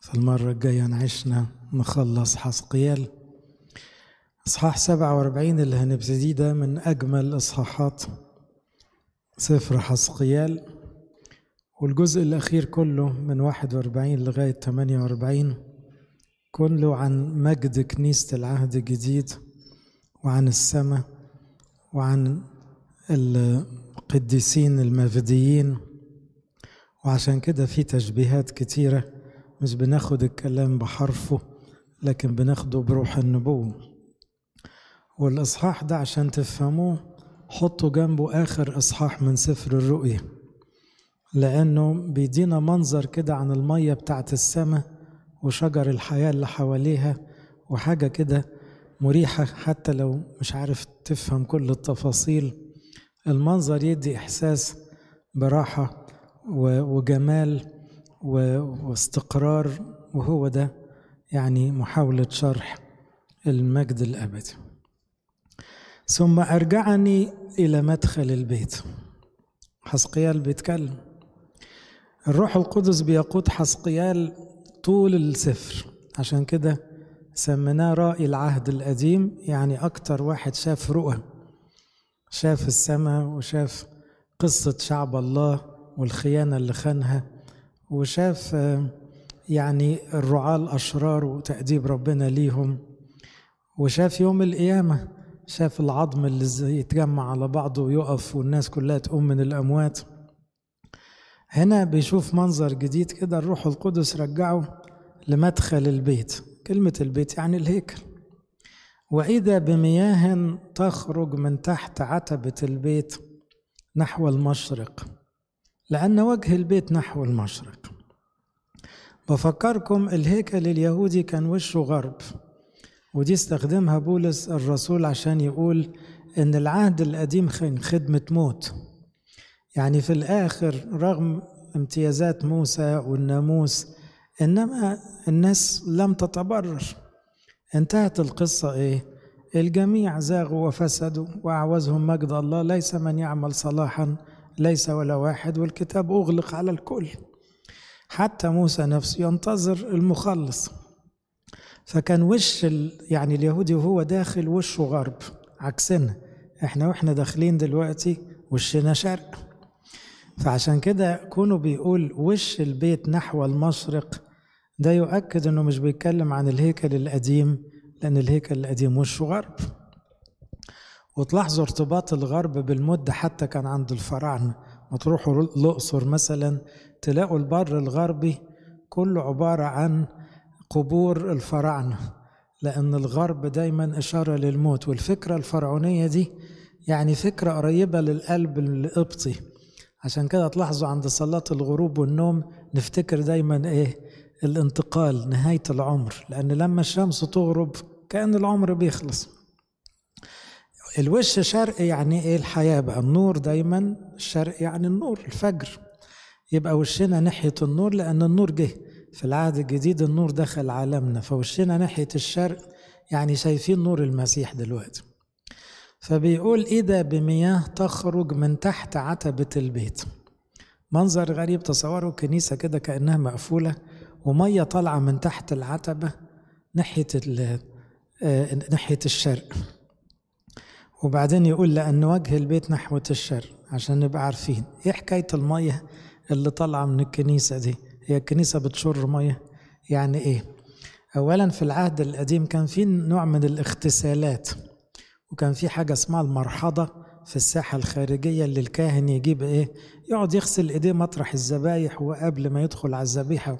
في المرة الجاية نعيشنا نخلص حسقيال. إصحاح سبعة وأربعين اللي هنبتدي ده من أجمل إصحاحات سفر حسقيال. والجزء الأخير كله من واحد وأربعين لغاية تمانية وأربعين كله عن مجد كنيسة العهد الجديد وعن السماء وعن القديسين المفديين وعشان كده في تشبيهات كتيرة مش بناخد الكلام بحرفه لكن بناخده بروح النبوة. والإصحاح ده عشان تفهموه حطوا جنبه آخر إصحاح من سفر الرؤيا. لأنه بيدينا منظر كده عن المية بتاعت السماء وشجر الحياة اللي حواليها وحاجة كده مريحة حتى لو مش عارف تفهم كل التفاصيل. المنظر يدي إحساس براحة وجمال واستقرار وهو ده يعني محاولة شرح المجد الأبدي. ثم أرجعني إلى مدخل البيت. حسقيال بيتكلم. الروح القدس بيقود حسقيال طول السفر. عشان كده سميناه رائي العهد القديم يعني أكتر واحد شاف رؤى شاف السماء وشاف قصة شعب الله والخيانة اللي خانها. وشاف يعني الرعاة الأشرار وتأديب ربنا ليهم. وشاف يوم القيامة شاف العظم اللي يتجمع على بعضه ويقف والناس كلها تقوم من الأموات. هنا بيشوف منظر جديد كده الروح القدس رجعه لمدخل البيت. كلمة البيت يعني الهيكل. وإذا بمياه تخرج من تحت عتبة البيت نحو المشرق. لأن وجه البيت نحو المشرق. بفكركم الهيكل اليهودي كان وشه غرب. ودي استخدمها بولس الرسول عشان يقول إن العهد القديم خدمة موت. يعني في الآخر رغم امتيازات موسى والناموس إنما الناس لم تتبرر. انتهت القصة إيه؟ الجميع زاغوا وفسدوا وأعوزهم مجد الله ليس من يعمل صلاحا ليس ولا واحد والكتاب أغلق على الكل. حتى موسى نفسه ينتظر المخلص. فكان وش يعني اليهودي وهو داخل وشه غرب؟ عكسنا. إحنا وإحنا داخلين دلوقتي وشنا شرق. فعشان كده كونه بيقول وش البيت نحو المشرق ده يؤكد إنه مش بيتكلم عن الهيكل القديم لأن الهيكل القديم وشه غرب. وتلاحظوا ارتباط الغرب بالمدة حتى كان عند الفراعنة. ما تروحوا الأقصر مثلا تلاقوا البر الغربي كله عبارة عن قبور الفراعنة لأن الغرب دايما إشارة للموت. والفكرة الفرعونية دي يعني فكرة قريبة للقلب القبطي. عشان كده تلاحظوا عند صلاة الغروب والنوم نفتكر دايما إيه؟ الانتقال نهاية العمر. لأن لما الشمس تغرب كأن العمر بيخلص. الوش شرق يعني إيه؟ الحياة بقى. النور دايما الشرق يعني النور الفجر. يبقى وشنا ناحية النور لأن النور جه. في العهد الجديد النور دخل عالمنا فوشنا ناحية الشرق يعني شايفين نور المسيح دلوقتي. فبيقول إذا بمياه تخرج من تحت عتبة البيت. منظر غريب تصوروا كنيسة كده كأنها مقفولة ومية طالعة من تحت العتبة ناحية ناحية الشرق. وبعدين يقول لأن وجه البيت نحو الشرق عشان نبقى عارفين. إيه حكاية المية اللي طالعة من الكنيسة دي؟ هي الكنيسة بتشر مية؟ يعني إيه؟ أولا في العهد القديم كان في نوع من الاغتسالات وكان في حاجة اسمها المرحضة في الساحة الخارجية اللي الكاهن يجيب إيه؟ يقعد يغسل إيديه مطرح الذبايح وقبل ما يدخل على الذبيحة.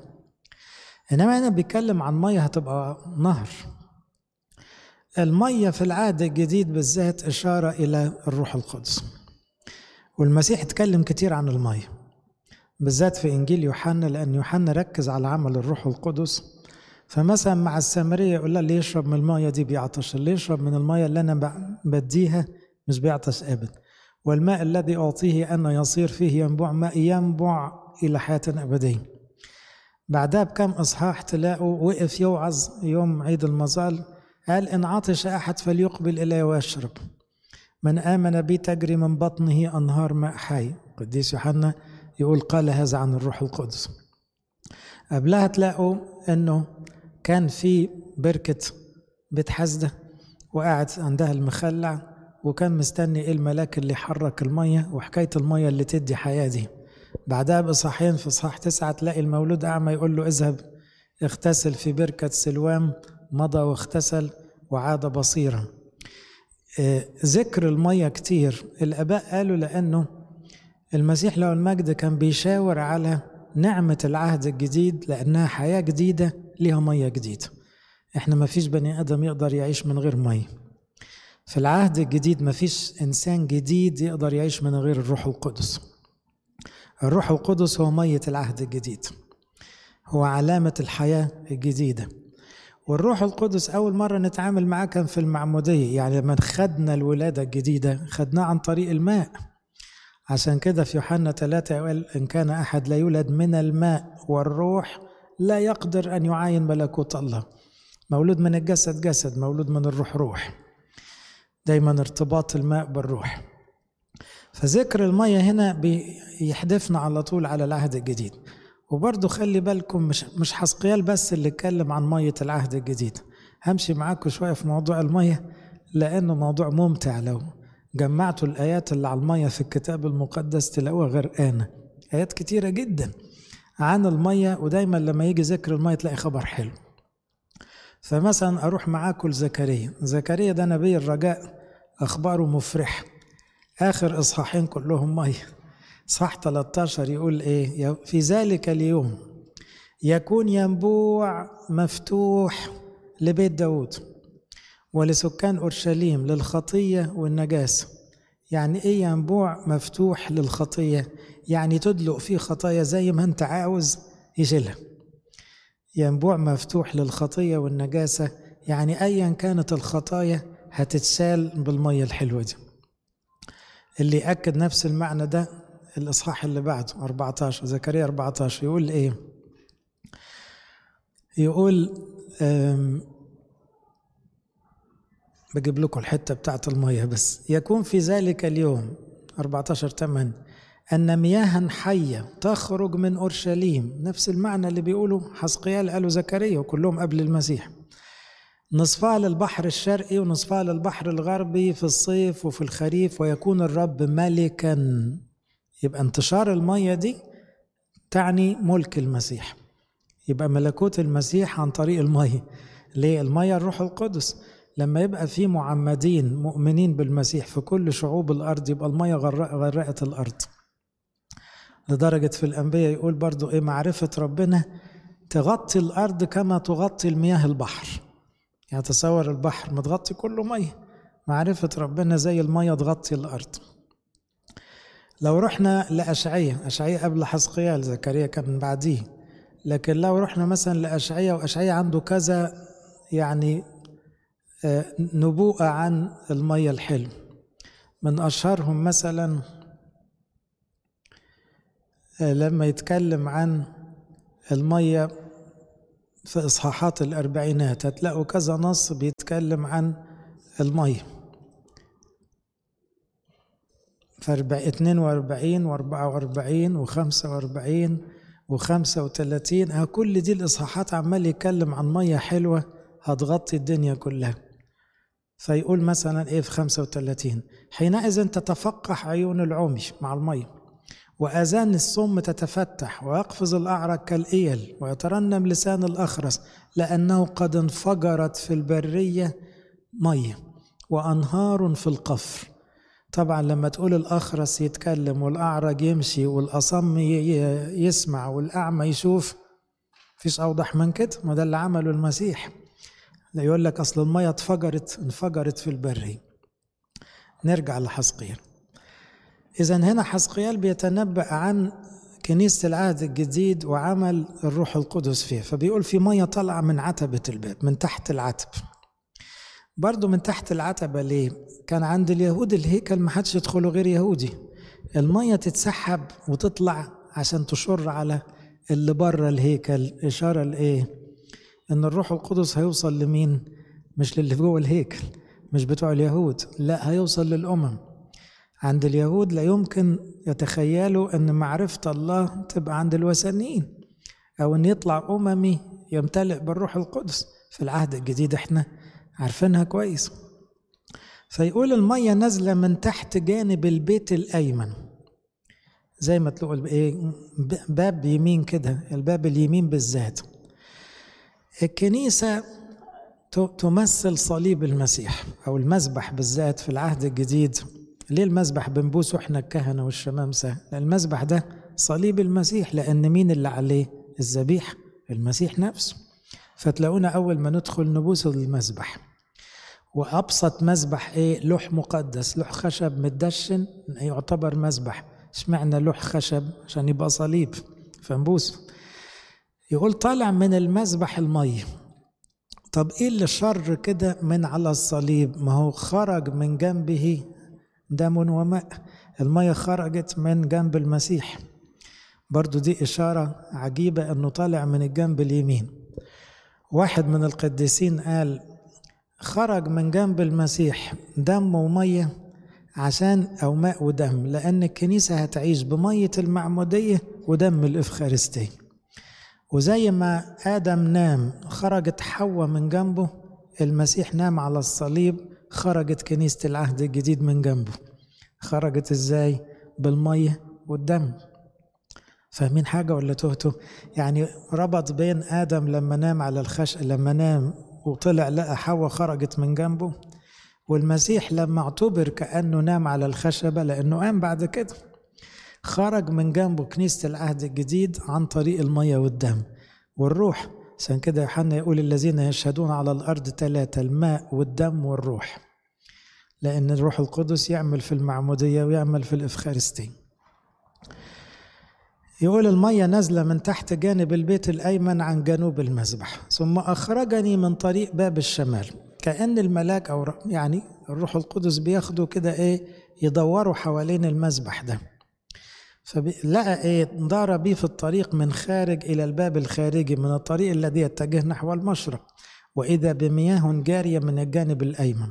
إنما أنا بيتكلم عن مية هتبقى نهر. المية في العهد الجديد بالذات إشارة إلى الروح القدس. والمسيح اتكلم كتير عن المية بالذات في إنجيل يوحنا لأن يوحنا ركز على عمل الروح القدس. فمثلا مع السامرية يقول لها اللي يشرب من المية دي بيعطش اللي يشرب من المية اللي أنا بديها مش بيعطش أبدا. والماء الذي أعطيه أنا يصير فيه ينبوع ماء ينبع إلى حياة أبدية. بعدها بكم إصحاح تلاقوا وقف يوعظ يوم عيد المظال قال إن عطش أحد فليقبل إلي ويشرب من آمن بي تجري من بطنه أنهار ماء حي. قديس يوحنا يقول قال هذا عن الروح القدس. قبلها تلاقوا إنه كان في بركة بيت حسدة وقاعد عندها المخلع وكان مستني إيه الملاك اللي يحرك المية وحكاية المية اللي تدي حياة دي. بعدها بإصحاحين في إصحاح تسعة تلاقي المولود أعمى يقول له اذهب اغتسل في بركة سلوام مضى واغتسل وعاد بصيرا. ذكر المية كتير. الآباء قالوا لأنه المسيح له المجد كان بيشاور على نعمة العهد الجديد لأنها حياة جديدة ليها مية جديدة. إحنا ما فيش بني آدم يقدر يعيش من غير مية. في العهد الجديد ما فيش إنسان جديد يقدر يعيش من غير الروح القدس. الروح القدس هو مية العهد الجديد. هو علامة الحياة الجديدة. والروح القدس أول مرة نتعامل معاه كان في المعمودية يعني لما خدنا الولادة الجديدة خدناه عن طريق الماء. عشان كده في يوحنا ثلاثة قال إن كان أحد لا يولد من الماء والروح لا يقدر أن يعاين ملكوت الله. مولود من الجسد جسد مولود من الروح روح. دايما ارتباط الماء بالروح. فذكر المية هنا بيحدفنا على طول على العهد الجديد. وبرضه خلي بالكم مش مش حسقيال بس اللي اتكلم عن مية العهد الجديد. همشي معاكم شوية في موضوع المية لأنه موضوع ممتع. لو جمعتوا الآيات اللي على المية في الكتاب المقدس تلاقوها غرقانة آيات كتيرة جدا عن المية ودايما لما يجي ذكر المية تلاقي خبر حلو. فمثلا أروح معاكم لزكريا. زكريا ده نبي الرجاء أخباره مفرحة آخر إصحاحين كلهم مية. صح 13 يقول إيه؟ في ذلك اليوم يكون ينبوع مفتوح لبيت داود ولسكان أورشليم للخطية والنجاسة يعني إيه ينبوع مفتوح للخطية؟ يعني تدلق فيه خطايا زي ما أنت عاوز يشيلها. ينبوع مفتوح للخطية والنجاسة. يعني أيا كانت الخطايا هتتشال بالمية الحلوة دي. اللي يأكد نفس المعنى ده الإصحاح اللي بعده 14 زكريا 14 يقول إيه؟ يقول بجيب لكم الحتة بتاعت المية بس. يكون في ذلك اليوم 14 8 أن مياها حية تخرج من أورشليم. نفس المعنى اللي بيقوله حسقيال قالوا زكريا وكلهم قبل المسيح. نصفها للبحر الشرقي ونصفها للبحر الغربي في الصيف وفي الخريف ويكون الرب ملكا. يبقى انتشار المية دي تعني ملك المسيح. يبقى ملكوت المسيح عن طريق المية ليه المية الروح القدس. لما يبقى في معمدين مؤمنين بالمسيح في كل شعوب الأرض يبقى المية غرقت الأرض. لدرجة في الأنبياء يقول برضو إيه معرفة ربنا تغطي الأرض كما تغطي المياه البحر. يعني تصور البحر متغطي كله مية. معرفة ربنا زي المية تغطي الأرض. لو رحنا لأشعية أشعية قبل حسقيال زكريا كان بعديه لكن لو رحنا مثلا لأشعية وأشعية عنده كذا يعني نبوءة عن المية الحلو من أشهرهم مثلا لما يتكلم عن المية في إصحاحات الأربعينات هتلاقوا كذا نص بيتكلم عن المية في 42 و 44 و 45 و 35 كل دي الإصحاحات عمال يتكلم عن مية حلوة هتغطي الدنيا كلها. فيقول مثلا إيه في 35 حينئذ تتفقح عيون العمي مع المية وآذان الصم تتفتح ويقفز الأعرج كالإيل ويترنم لسان الأخرس لأنه قد انفجرت في البرية مية وأنهار في القفر. طبعا لما تقول الأخرس يتكلم والأعرج يمشي والأصم يسمع والأعمى يشوف فيش أوضح من كده؟ ما ده اللي عمله المسيح. يقول لك أصل المية اتفجرت انفجرت في البرية نرجع لحسقيال إذا هنا حسقيال بيتنبأ عن كنيسة العهد الجديد وعمل الروح القدس فيها فبيقول في مية طالعة من عتبة الباب من تحت العتب. برضو من تحت العتبة ليه؟ كان عند اليهود الهيكل ما حدش يدخله غير يهودي المية تتسحب وتطلع عشان تشر على اللي بره الهيكل إشارة لإيه؟ إن الروح القدس هيوصل لمين؟ مش للي جوه الهيكل مش بتوع اليهود لا هيوصل للأمم عند اليهود لا يمكن يتخيلوا أن معرفة الله تبقى عند الوثنيين أو أن يطلع أممي يمتلئ بالروح القدس في العهد الجديد إحنا عارفينها كويس. فيقول المية نازلة من تحت جانب البيت الأيمن. زي ما تلاقوا إيه باب يمين كده الباب اليمين بالذات. الكنيسة تمثل صليب المسيح أو المذبح بالذات في العهد الجديد. ليه المذبح بنبوسه إحنا الكهنة والشمامسة؟ لأن المذبح ده صليب المسيح لأن مين اللي عليه؟ الذبيح المسيح نفسه. فتلاقونا أول ما ندخل نبوس المذبح. وأبسط مذبح إيه؟ لوح مقدس لوح خشب متدشن يعتبر مذبح. اشمعنى لوح خشب؟ عشان يبقى صليب فنبوسه يقول طالع من المذبح المية طب إيه اللي شر كده من على الصليب؟ ما هو خرج من جنبه دم وماء. المية خرجت من جنب المسيح. برضو دي إشارة عجيبة أنه طالع من الجنب اليمين. واحد من القديسين قال خرج من جنب المسيح دم ومية عشان أو ماء ودم لأن الكنيسة هتعيش بمية المعمودية ودم الإفخارستية وزي ما آدم نام خرجت حواء من جنبه المسيح نام على الصليب خرجت كنيسة العهد الجديد من جنبه. خرجت إزاي؟ بالمية والدم. فاهمين حاجة ولا تهتوا يعني ربط بين آدم لما نام على الخش لما نام وطلع لقى حواء خرجت من جنبه والمسيح لما اعتبر كأنه نام على الخشبة لأنه قام بعد كده خرج من جنبه كنيسة العهد الجديد عن طريق المية والدم والروح. عشان كده يوحنا يقول الذين يشهدون على الأرض ثلاثة الماء والدم والروح لأن الروح القدس يعمل في المعمودية ويعمل في الإفخارستين يقول المية نازلة من تحت جانب البيت الأيمن عن جنوب المذبح ثم أخرجني من طريق باب الشمال. كأن الملاك أو يعني الروح القدس بياخدوا كده إيه يدوروا حوالين المذبح ده. فلقى إيه دار بي في الطريق من خارج إلى الباب الخارجي من الطريق الذي يتجه نحو المشرق وإذا بمياه جارية من الجانب الأيمن.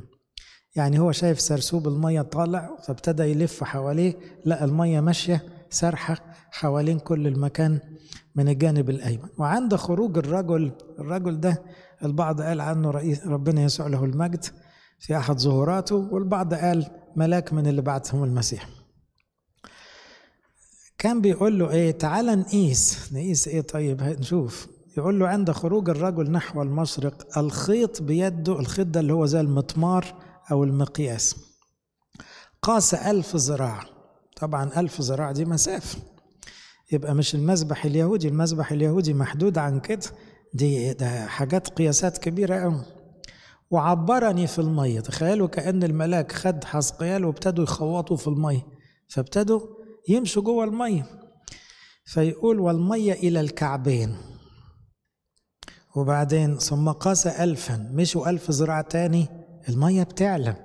يعني هو شايف سرسوب المية طالع فابتدى يلف حواليه لقى المية ماشية سرحة حوالين كل المكان من الجانب الأيمن. وعند خروج الرجل الرجل ده البعض قال عنه رئيس ربنا يسوع له المجد في أحد ظهوراته والبعض قال ملاك من اللي بعثهم المسيح. كان بيقول له إيه؟ تعال نقيس. نقيس إيه؟ طيب نشوف يقول له عند خروج الرجل نحو المشرق الخيط بيده الخيط ده اللي هو زي المطمار أو المقياس. قاس ألف ذراع. طبعا ألف ذراع دي مسافة يبقى مش المذبح اليهودي المذبح اليهودي محدود عن كده. دي ده حاجات قياسات كبيرة قوي وعبرني في المية. تخيلوا كأن الملاك خد حسقيال وابتدوا يخوطوا في المية. فابتدوا يمشوا جوه المية. فيقول والمية إلى الكعبين. وبعدين ثم قاس ألفا. مشوا ألف ذراع تاني. المية بتعلى.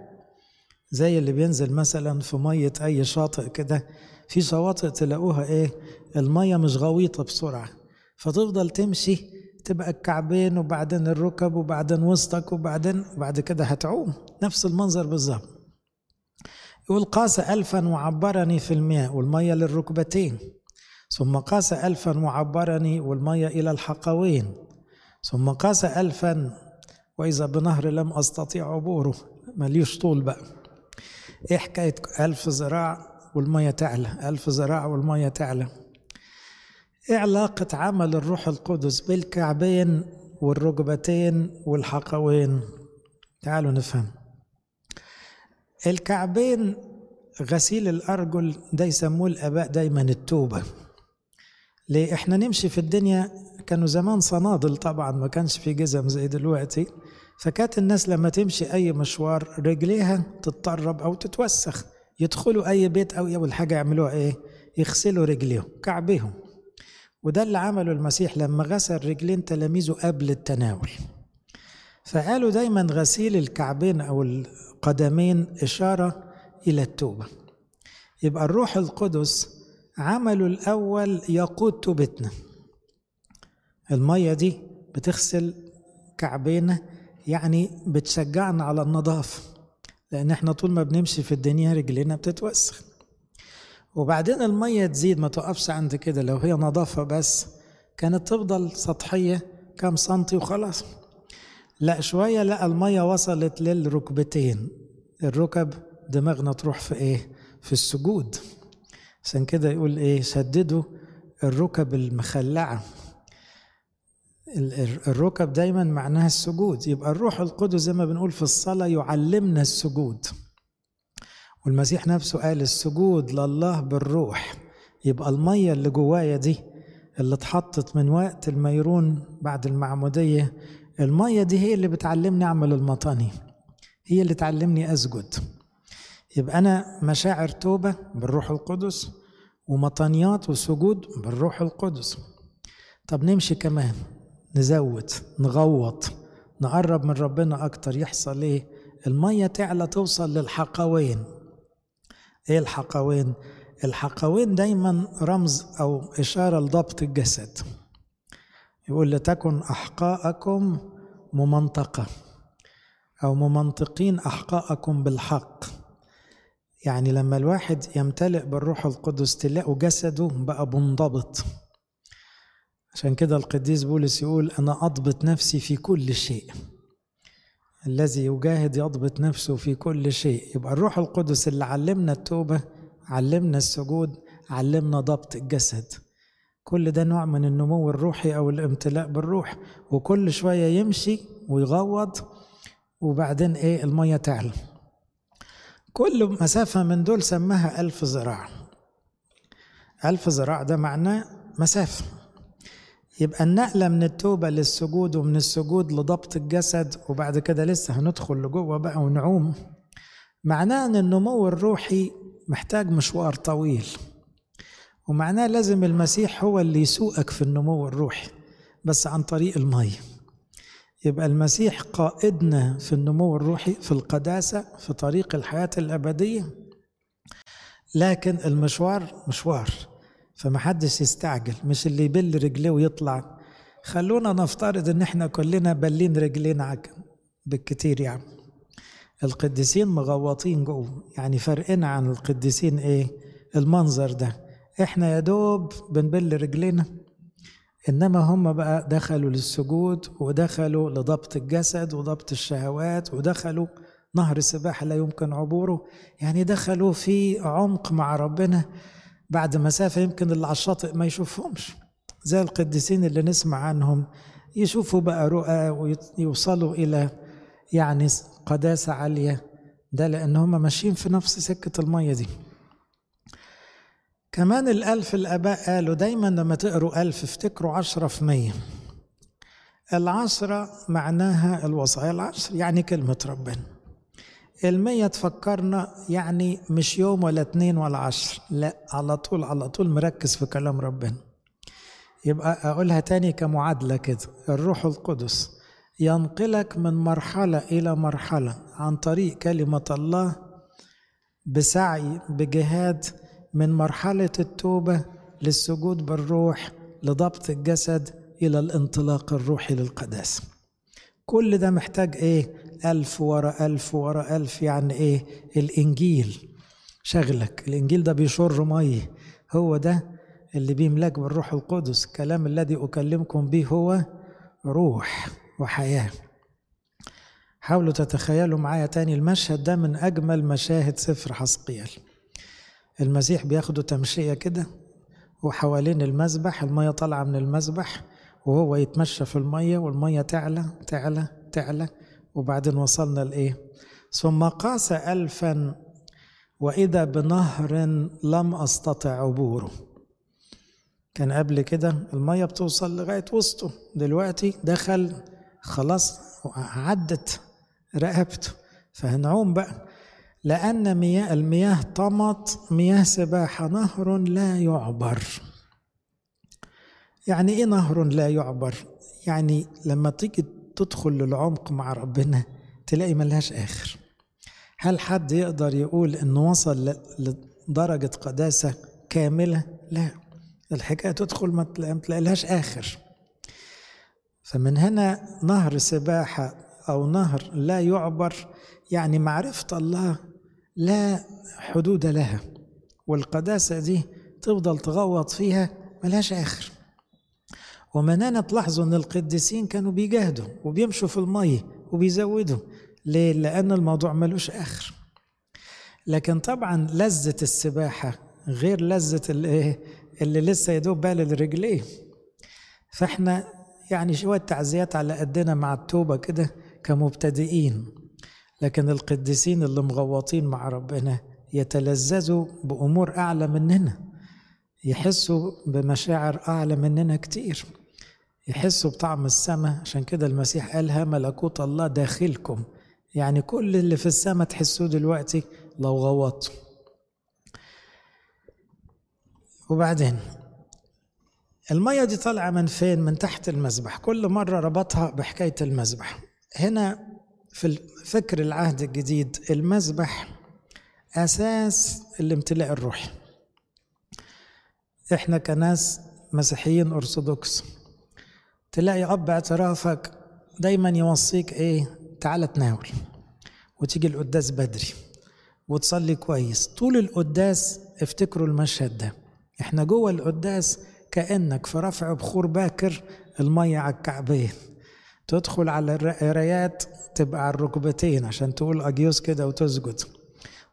زي اللي بينزل مثلا في مية أي شاطئ كده. في شواطئ تلاقوها إيه؟ المية مش غويطة بسرعة فتفضل تمشي تبقى الكعبين وبعدين الركب وبعدين وسطك وبعدين بعد كده هتعوم. نفس المنظر بالظبط. يقول قاس ألفا وعبرني في المياه والمية للركبتين ثم قاس ألفا وعبرني والمية إلى الحقوين ثم قاس ألفا وإذا بنهر لم أستطيع عبوره. مليش طول بقى. إيه حكاية ألف ذراع والمية تعلى ألف ذراع والمية تعلى. إيه علاقة عمل الروح القدس بالكعبين والركبتين والحقوين. تعالوا نفهم. الكعبين غسيل الأرجل ده يسموه الآباء دايما التوبة. ليه؟ إحنا نمشي في الدنيا كانوا زمان صنادل طبعا ما كانش في جزم زي دلوقتي. فكانت الناس لما تمشي أي مشوار رجليها تتطرب أو تتوسخ. يدخلوا أي بيت أو أول حاجة يعملوها إيه؟ يغسلوا رجليهم كعبهم وده اللي عمله المسيح لما غسل رجلين تلاميذه قبل التناول. فقالوا دايما غسيل الكعبين أو القدمين إشارة إلى التوبة. يبقى الروح القدس عمله الأول يقود توبتنا. المية دي بتغسل كعبينا يعني بتشجعنا على النظافة لأن إحنا طول ما بنمشي في الدنيا رجلينا بتتوسخ. وبعدين المية تزيد ما تقفش عند كده. لو هي نظافة بس كانت تفضل سطحية كام سنتي وخلاص. لا شوية لا المية وصلت للركبتين. الركب دماغنا تروح في إيه؟ في السجود. عشان كده يقول إيه؟ سددوا الركب المخلعة. الركب دايما معناها السجود. يبقى الروح القدس زي ما بنقول في الصلاة يعلمنا السجود. والمسيح نفسه قال السجود لله بالروح. يبقى المية اللي جوايا دي اللي اتحطت من وقت الميرون بعد المعمودية المية دي هي اللي بتعلمني أعمل المطاني. هي اللي تعلمني أسجد. يبقى أنا مشاعر توبة بالروح القدس ومطانيات وسجود بالروح القدس. طب نمشي كمان نزود نغوط نقرب من ربنا أكتر يحصل إيه؟ المية تعلى توصل للحقوين. إيه الحقوين؟ الحقوين دايما رمز أو إشارة لضبط الجسد. يقول لتكن أحقاءكم ممنطقة أو ممنطقين أحقاءكم بالحق. يعني لما الواحد يمتلئ بالروح القدس تلاقوا جسده بقى منضبط. عشان كده القديس بولس يقول أنا أضبط نفسي في كل شيء. الذي يجاهد يضبط نفسه في كل شيء. يبقى الروح القدس اللي علمنا التوبة علمنا السجود علمنا ضبط الجسد. كل ده نوع من النمو الروحي أو الامتلاء بالروح. وكل شوية يمشي ويغوض وبعدين إيه؟ المية تعلى. كل مسافة من دول سماها ألف ذراع ألف ذراع ده معناه مسافة. يبقى النقلة من التوبة للسجود ومن السجود لضبط الجسد وبعد كده لسه هندخل لجوه بقى ونعوم. معناه إن النمو الروحي محتاج مشوار طويل ومعناه لازم المسيح هو اللي يسوقك في النمو الروحي بس عن طريق المية يبقى المسيح قائدنا في النمو الروحي في القداسة في طريق الحياة الأبدية. لكن المشوار مشوار. فمحدش يستعجل مش اللي يبل رجليه ويطلع. خلونا نفترض إن إحنا كلنا بلين رجلينا بالكتير يعني القديسين مغوطين جوه. يعني فرقنا عن القديسين إيه؟ المنظر ده. إحنا يا دوب بنبل رجلينا. إنما هم بقى دخلوا للسجود ودخلوا لضبط الجسد وضبط الشهوات ودخلوا نهر سباحة لا يمكن عبوره. يعني دخلوا في عمق مع ربنا. بعد مسافه يمكن اللي على الشاطئ ما يشوفهمش. زي القديسين اللي نسمع عنهم يشوفوا بقى رؤى ويوصلوا إلى يعني قداسة عالية. ده لأن هم ماشيين في نفس سكة المية دي. كمان الألف الآباء قالوا دايما لما تقروا ألف افتكروا عشرة في مية. العشرة معناها الوصايا العشر يعني كلمة ربنا. المية تفكرنا يعني مش يوم ولا اتنين ولا عشر. لا على طول على طول مركز في كلام ربنا. يبقى أقولها تاني كمعادلة كده. الروح القدس ينقلك من مرحلة إلى مرحلة عن طريق كلمة الله بسعي بجهاد من مرحلة التوبة للسجود بالروح لضبط الجسد إلى الانطلاق الروحي للقداسة كل ده محتاج إيه؟ ألف ورا ألف ورا ألف يعني إيه؟ الإنجيل. شغلك. الإنجيل ده بيشر مية هو ده اللي بيملاك بالروح القدس. الكلام الذي أكلمكم به هو روح وحياة. حاولوا تتخيلوا معايا تاني. المشهد ده من أجمل مشاهد سفر حسقيال. المسيح بياخده تمشية كده وحوالين المذبح المية طالعة من المذبح وهو يتمشى في المية والمية تعلى تعلى تعلى. وبعدين وصلنا لإيه؟ ثم قاس ألفا وإذا بنهر لم أستطع عبوره. كان قبل كده المية بتوصل لغاية وسطه دلوقتي دخل خلاص عدت رقبته. فهنعوم بقى. لأن مياه المياه طمط مياه سباحة نهر لا يعبر. يعني إيه نهر لا يعبر؟ يعني لما تيجي تدخل للعمق مع ربنا تلاقي ملهاش آخر. هل حد يقدر يقول إنه وصل لدرجة قداسة كاملة؟ لا. الحكاية تدخل ما تلاقيلهاش آخر. فمن هنا نهر سباحة أو نهر لا يعبر يعني معرفة الله لا حدود لها والقداسة دي تفضل تغوط فيها ملهاش آخر. ومن هنا تلاحظوا أن القديسين كانوا بيجاهدوا وبيمشوا في المية وبيزودوا. ليه؟ لأن الموضوع ملوش آخر. لكن طبعا لذة السباحة غير لذة اللي, اللي لسه يدوب بال الرجليه فإحنا يعني شوية تعزيات على قدنا مع التوبة كده كمبتدئين. لكن القديسين اللي مغوطين مع ربنا يتلذذوا بأمور أعلى مننا. يحسوا بمشاعر أعلى مننا كتير. يحسوا بطعم السماء. عشان كده المسيح قالها ملكوت الله داخلكم. يعني كل اللي في السماء تحسوه دلوقتي لو غوطوا وبعدين المية دي طالعة من فين؟ من تحت المذبح. كل مرة ربطها بحكاية المذبح. هنا في فكر العهد الجديد المذبح أساس الامتلاء الروحي. إحنا كناس مسيحيين أرثوذكس. تلاقي أب اعترافك دايما يوصيك إيه؟ تعالى تناول. وتيجي القداس بدري. وتصلي كويس. طول القداس افتكروا المشهد ده. إحنا جوه القداس كأنك في رفع بخور باكر المية على الكعبين. تدخل على القرايات تبقى على الركبتين عشان تقول أجيوس كده وتسجد.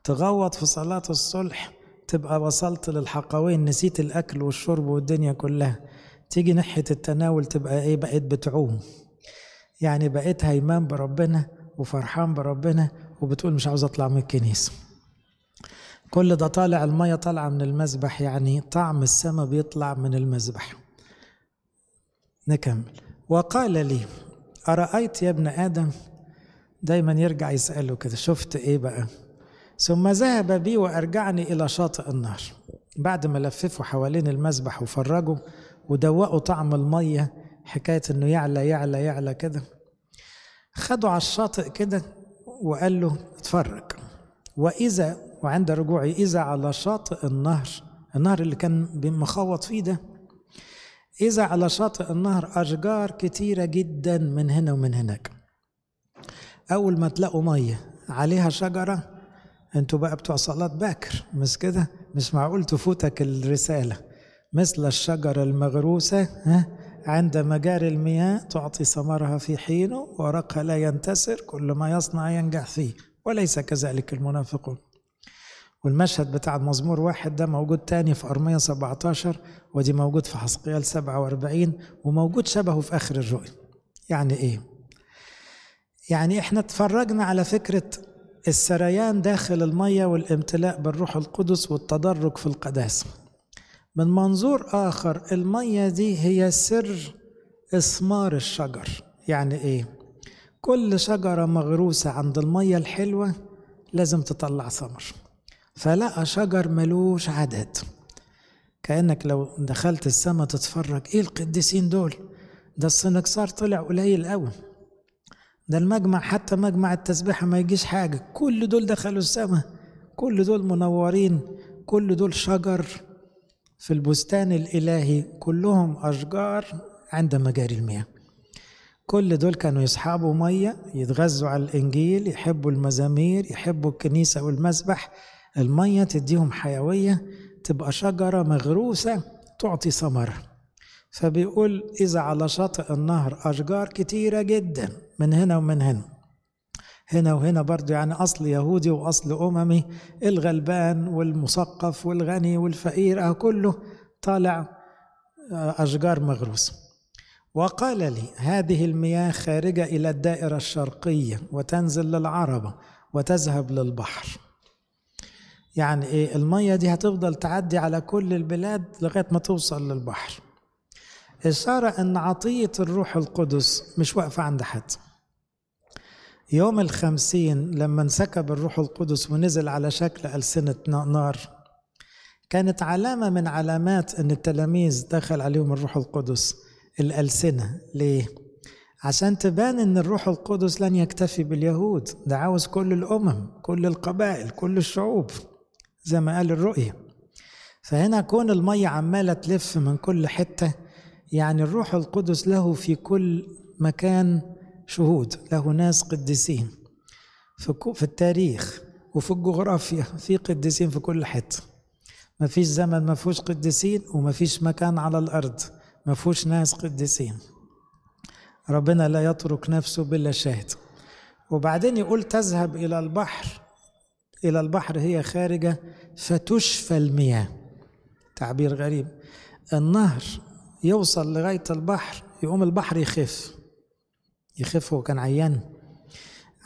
تغوط في صلاة الصلح تبقى وصلت للحقوين. نسيت الأكل والشرب والدنيا كلها. تيجي ناحية التناول تبقى إيه؟ بقيت بتعوم. يعني بقيت هيمان بربنا وفرحان بربنا وبتقول مش عاوز أطلع من الكنيسة. كل ده طالع المية طالعة من المذبح يعني طعم السماء بيطلع من المذبح. نكمل. وقال لي أرأيت يا ابن آدم؟ دايما يرجع يسأله كده شفت إيه بقى؟ ثم ذهب بي وأرجعني إلى شاطئ النهر. بعد ما لففوا حوالين المذبح وفرجوا ودوقوا طعم المية حكاية إنه يعلى يعلى يعلى كده. خدوا على الشاطئ كده وقال له اتفرج. وإذا وعند رجوعي إذا على شاطئ النهر النهر اللي كان مخوط فيه ده إذا على شاطئ النهر أشجار كتيرة جدا من هنا ومن هناك. أول ما تلاقوا مية عليها شجرة أنتوا بقى بتوع صلاة باكر مش كده؟ مش معقول تفوتك الرسالة. مثل الشجرة المغروسة عند مجاري المياه تعطي ثمرها في حينه ورقها لا ينتسر كل ما يصنع ينجح فيه وليس كذلك المنافقون. والمشهد بتاع المزمور واحد ده موجود تاني في أرمية 17 ودي موجود في حسقيال 47 وموجود شبهه في آخر الرؤيا يعني إيه؟ يعني إحنا اتفرجنا على فكرة السريان داخل المية والامتلاء بالروح القدس والتدرج في القداسة من منظور آخر المية دي هي سر إثمار الشجر. يعني إيه؟ كل شجرة مغروسة عند المية الحلوة لازم تطلع ثمر. فلقى شجر ملوش عدد. كأنك لو دخلت السماء تتفرج إيه القديسين دول؟ ده السنكسار طلع قليل قوي ده المجمع حتى مجمع التسبيحة ما يجيش حاجة. كل دول دخلوا السماء كل دول منورين. كل دول شجر. في البستان الإلهي كلهم أشجار عند مجاري المياه. كل دول كانوا يصحابوا مية يتغذوا على الإنجيل يحبوا المزامير يحبوا الكنيسة والمسبح. المية تديهم حيوية تبقى شجرة مغروسة تعطي ثمر. فبيقول إذا على شاطئ النهر أشجار كتيرة جدا من هنا ومن هنا. هنا وهنا برضو يعني أصل يهودي وأصل أممي الغلبان والمثقف والغني والفقير كله طالع أشجار مغروسة وقال لي هذه المياه خارجة إلى الدائرة الشرقية وتنزل للعربة وتذهب للبحر. يعني إيه؟ المية دي هتفضل تعدي على كل البلاد لغاية ما توصل للبحر. إشارة أن عطية الروح القدس مش واقفة عند حد. يوم الخمسين لما انسكب الروح القدس ونزل على شكل ألسنة نار كانت علامة من علامات أن التلاميذ دخل عليهم الروح القدس الألسنة. ليه؟ عشان تبان أن الروح القدس لن يكتفي باليهود. ده عاوز كل الأمم كل القبائل كل الشعوب زي ما قال الرؤية. فهنا كون المية عمالة تلف من كل حتة يعني الروح القدس له في كل مكان شهود له ناس قديسين في التاريخ وفي الجغرافيا في قديسين في كل حتة. ما فيش زمن ما فيهوش قديسين وما فيش مكان على الأرض. ما فيهوش ناس قديسين. ربنا لا يترك نفسه بلا شاهد. وبعدين يقول تذهب إلى البحر. إلى البحر هي خارجة فتشفى المياه. تعبير غريب. النهر يوصل لغاية البحر يقوم البحر يخف. يخف هو كان عيان.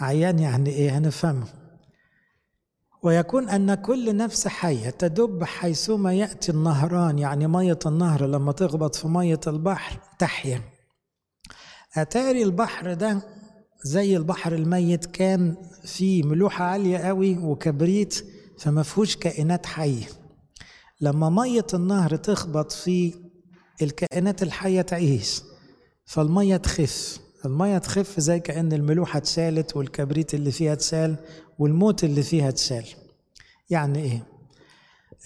عيان يعني إيه؟ هنفهمه ويكون أن كل نفس حية تدب حيثما يأتي النهران يعني مية النهر لما تخبط في مية البحر تحيا. أتاري البحر ده زي البحر الميت كان فيه ملوحة عالية قوي وكبريت فما فيهوش كائنات حية. لما مية النهر تخبط في الكائنات الحية تعيش فالمية تخف. المية تخف زي كأن الملوحة اتشالت والكبريت اللي فيها اتشال والموت اللي فيها اتشال يعني إيه؟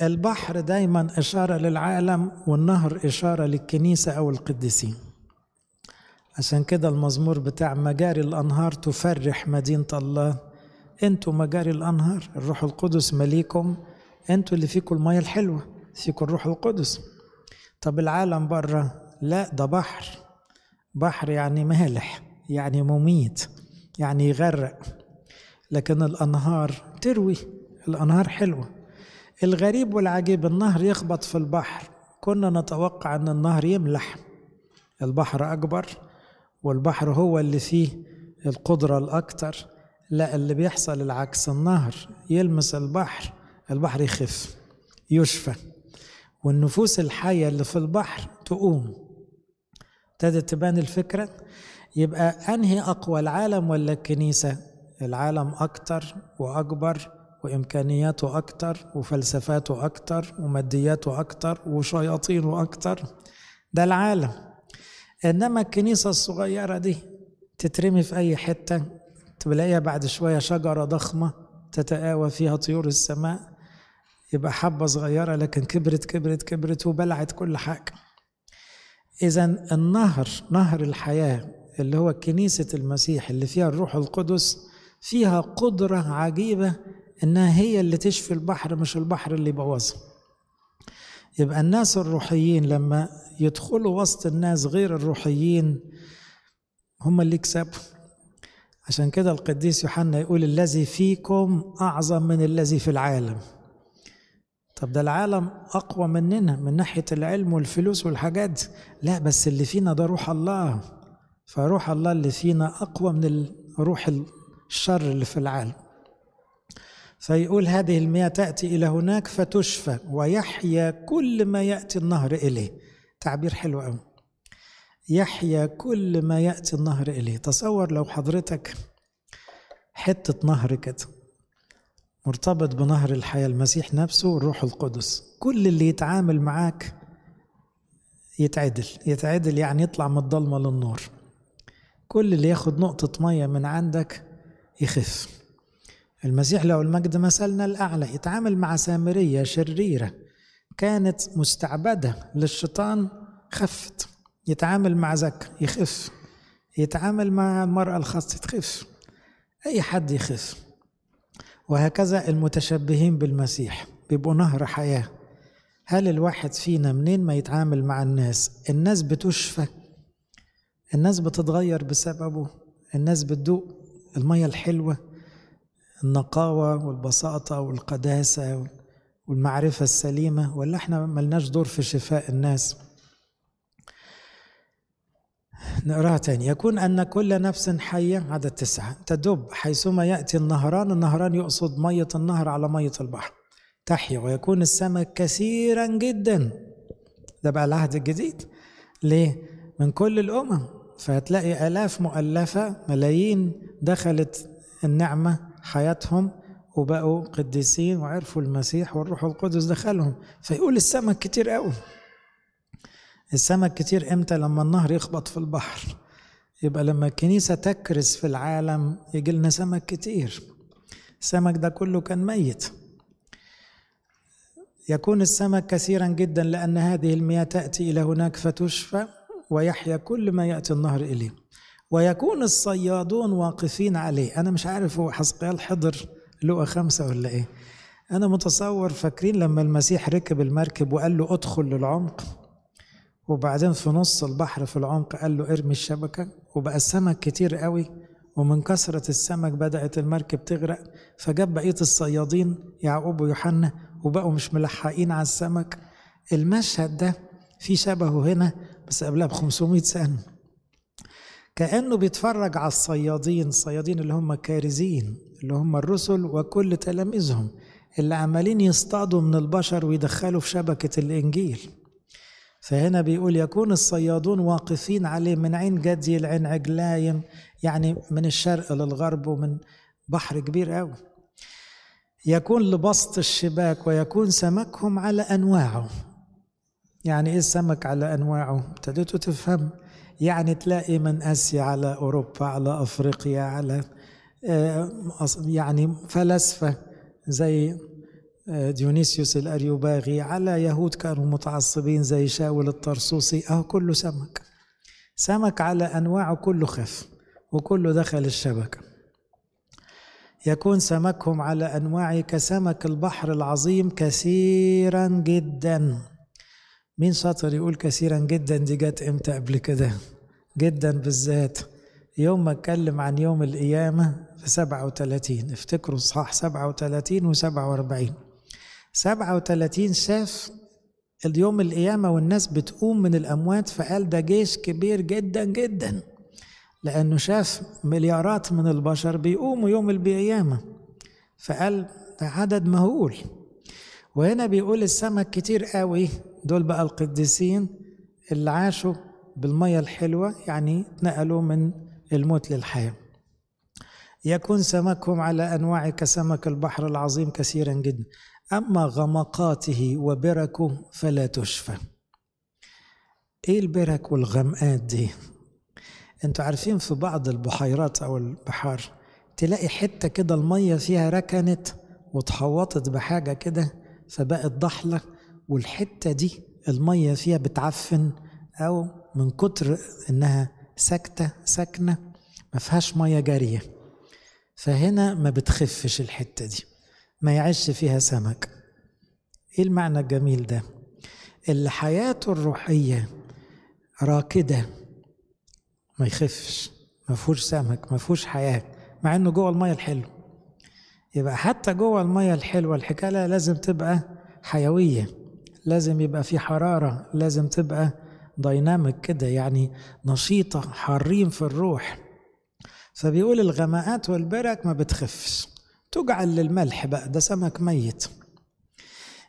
البحر دايما إشارة للعالم والنهر إشارة للكنيسة أو القديسين. عشان كده المزمور بتاع مجاري الأنهار تفرح مدينة الله. أنتوا مجاري الأنهار الروح القدس مليكم. أنتوا اللي فيكم المية الحلوة فيكم الروح القدس. طب العالم بره لا ده بحر. بحر يعني مالح يعني مميت يعني يغرق لكن الأنهار تروي الأنهار حلوة. الغريب والعجيب النهر يخبط في البحر. كنا نتوقع أن النهر يملح. البحر أكبر والبحر هو اللي فيه القدرة الأكتر. لا اللي بيحصل العكس النهر يلمس البحر البحر يخف يشفى. والنفوس الحية اللي في البحر تقوم. ابتدت تبان الفكرة؟ يبقى أنهي أقوى العالم ولا الكنيسة؟ العالم أكتر وأكبر وإمكانياته أكتر وفلسفاته أكتر ومادياته أكتر وشياطينه أكتر. ده العالم. إنما الكنيسة الصغيرة دي تترمي في أي حتة؟ تلاقيها بعد شوية شجرة ضخمة تتآوى فيها طيور السماء. يبقى حبة صغيرة لكن كبرت كبرت كبرت وبلعت كل حاجة. إذا النهر نهر الحياة اللي هو كنيسة المسيح اللي فيها الروح القدس فيها قدرة عجيبة إنها هي اللي تشفي البحر مش البحر اللي يبوظه يبقى الناس الروحيين لما يدخلوا وسط الناس غير الروحيين هم اللي يكسبوا. عشان كده القديس يوحنا يقول الذي فيكم أعظم من الذي في العالم. طب ده العالم أقوى مننا من ناحية العلم والفلوس والحاجات. لا بس اللي فينا ده روح الله. فروح الله اللي فينا أقوى من روح الشر اللي في العالم. فيقول هذه المياه تأتي إلى هناك فتشفى ويحيا كل ما يأتي النهر إليه. تعبير حلو قوي يحيا كل ما يأتي النهر إليه. تصور لو حضرتك حتة نهر كده. مرتبط بنهر الحياة المسيح نفسه والروح القدس. كل اللي يتعامل معاك يتعدل. يتعدل يعني يطلع من الضلمة للنور. كل اللي ياخد نقطة مية من عندك يخف. المسيح له المجد مثلنا الأعلى يتعامل مع سامرية شريرة كانت مستعبدة للشيطان خفت. يتعامل مع زكا يخف. يتعامل مع المرأة الخاصة تخف. أي حد يخف. وهكذا المتشبهين بالمسيح بيبقوا نهر حياة. هل الواحد فينا منين ما يتعامل مع الناس الناس بتشفى الناس بتتغير بسببه الناس بتدوق المية الحلوة النقاوة والبساطة والقداسة والمعرفة السليمة ولا إحنا ملناش دور في شفاء الناس؟ نقراها تاني. يكون أن كل نفس حية عدد تسعة تدب حيثما يأتي النهران النهران يقصد مية النهر على مية البحر. تحيا. ويكون السمك كثيرا جدا. ده بقى العهد الجديد. ليه؟ من كل الأمم. فهتلاقي آلاف مؤلفة ملايين دخلت النعمة حياتهم وبقوا قديسين وعرفوا المسيح والروح القدس دخلهم. فيقول السمك كتير قوي. السمك كتير إمتى؟ لما النهر يخبط في البحر. يبقى لما الكنيسة تكرس في العالم يجي لنا سمك كتير. السمك ده كله كان ميت. يكون السمك كثيرا جدا لأن هذه المياه تأتي إلى هناك فتشفى ويحيا كل ما يأتي النهر إليه. ويكون الصيادون واقفين عليه. أنا مش عارف هو حسقيال حضر لقى خمسة ولا إيه. أنا متصور فاكرين لما المسيح ركب المركب وقال له ادخل للعمق؟ وبعدين في نص البحر في العمق قال له ارمي الشبكة. وبقى السمك كتير قوي ومن كثرة السمك بدأت المركب تغرق. فجاب بقية الصيادين يعقوب ويوحنا وبقوا مش ملحقين على السمك. المشهد ده في شبهه هنا بس قبلها ب 500 سنة. كأنه بيتفرج على الصيادين الصيادين اللي هم كارزين اللي هم الرسل وكل تلاميذهم اللي عمالين يصطادوا من البشر ويدخلوا في شبكة الإنجيل. فهنا بيقول يكون الصيادون واقفين عليه من عين جدي لعين عجلايم يعني من الشرق للغرب ومن بحر كبير قوي يكون لبسط الشباك ويكون سمكهم على أنواعه. يعني إيه السمك على أنواعه؟ ابتديتوا تفهم؟ يعني تلاقي من آسيا على أوروبا على أفريقيا على يعني فلاسفة زي ديونيسيوس الأريوباغي على يهود كانوا متعصبين زي شاول الطرسوسي أهو كله سمك. سمك على أنواعه كله خف وكله دخل الشبكة يكون سمكهم على أنواعه كسمك البحر العظيم كثيرا جدا. مين شاطر يقول كثيرا جدا؟ دي جت إمتى قبل كده؟ جدا بالذات. يوم ما أتكلم عن يوم القيامة في 37 افتكروا صح 37 و 47 37 شاف اليوم القيامة والناس بتقوم من الأموات فقال ده جيش كبير جدا جدا لأنه شاف مليارات من البشر بيقوموا يوم القيامة. فقال ده عدد مهول. وهنا بيقول السمك كتير قوي دول بقى القديسين اللي عاشوا بالمية الحلوة يعني اتنقلوا من الموت للحياة. يكون سمكهم على أنواع كسمك البحر العظيم كثيرا جدا. أما غمقاته وبركه فلا تشفى. إيه البرك والغمقات دي؟ أنتوا عارفين في بعض البحيرات أو البحار تلاقي حتة كده المية فيها ركنت وتحوطت بحاجة كده فبقت ضحلة والحتة دي المية فيها بتعفن أو من كتر إنها ساكتة ساكنة ما فيهاش مية جارية. فهنا ما بتخفش الحتة دي. ما يعيش فيها سمك. إيه المعنى الجميل ده؟ اللي حياته الروحية راكدة. ما يخفش ما فيهوش سمك ما فيهوش حياة مع إنه جوه المية الحلو. يبقى حتى جوه المية الحلوة الحكاية لازم تبقى حيوية لازم يبقى في حرارة لازم تبقى دايناميك كده يعني نشيطة حارين في الروح. فبيقول الغماءات والبرك ما بتخفش. تجعل للملح بقى ده سمك ميت.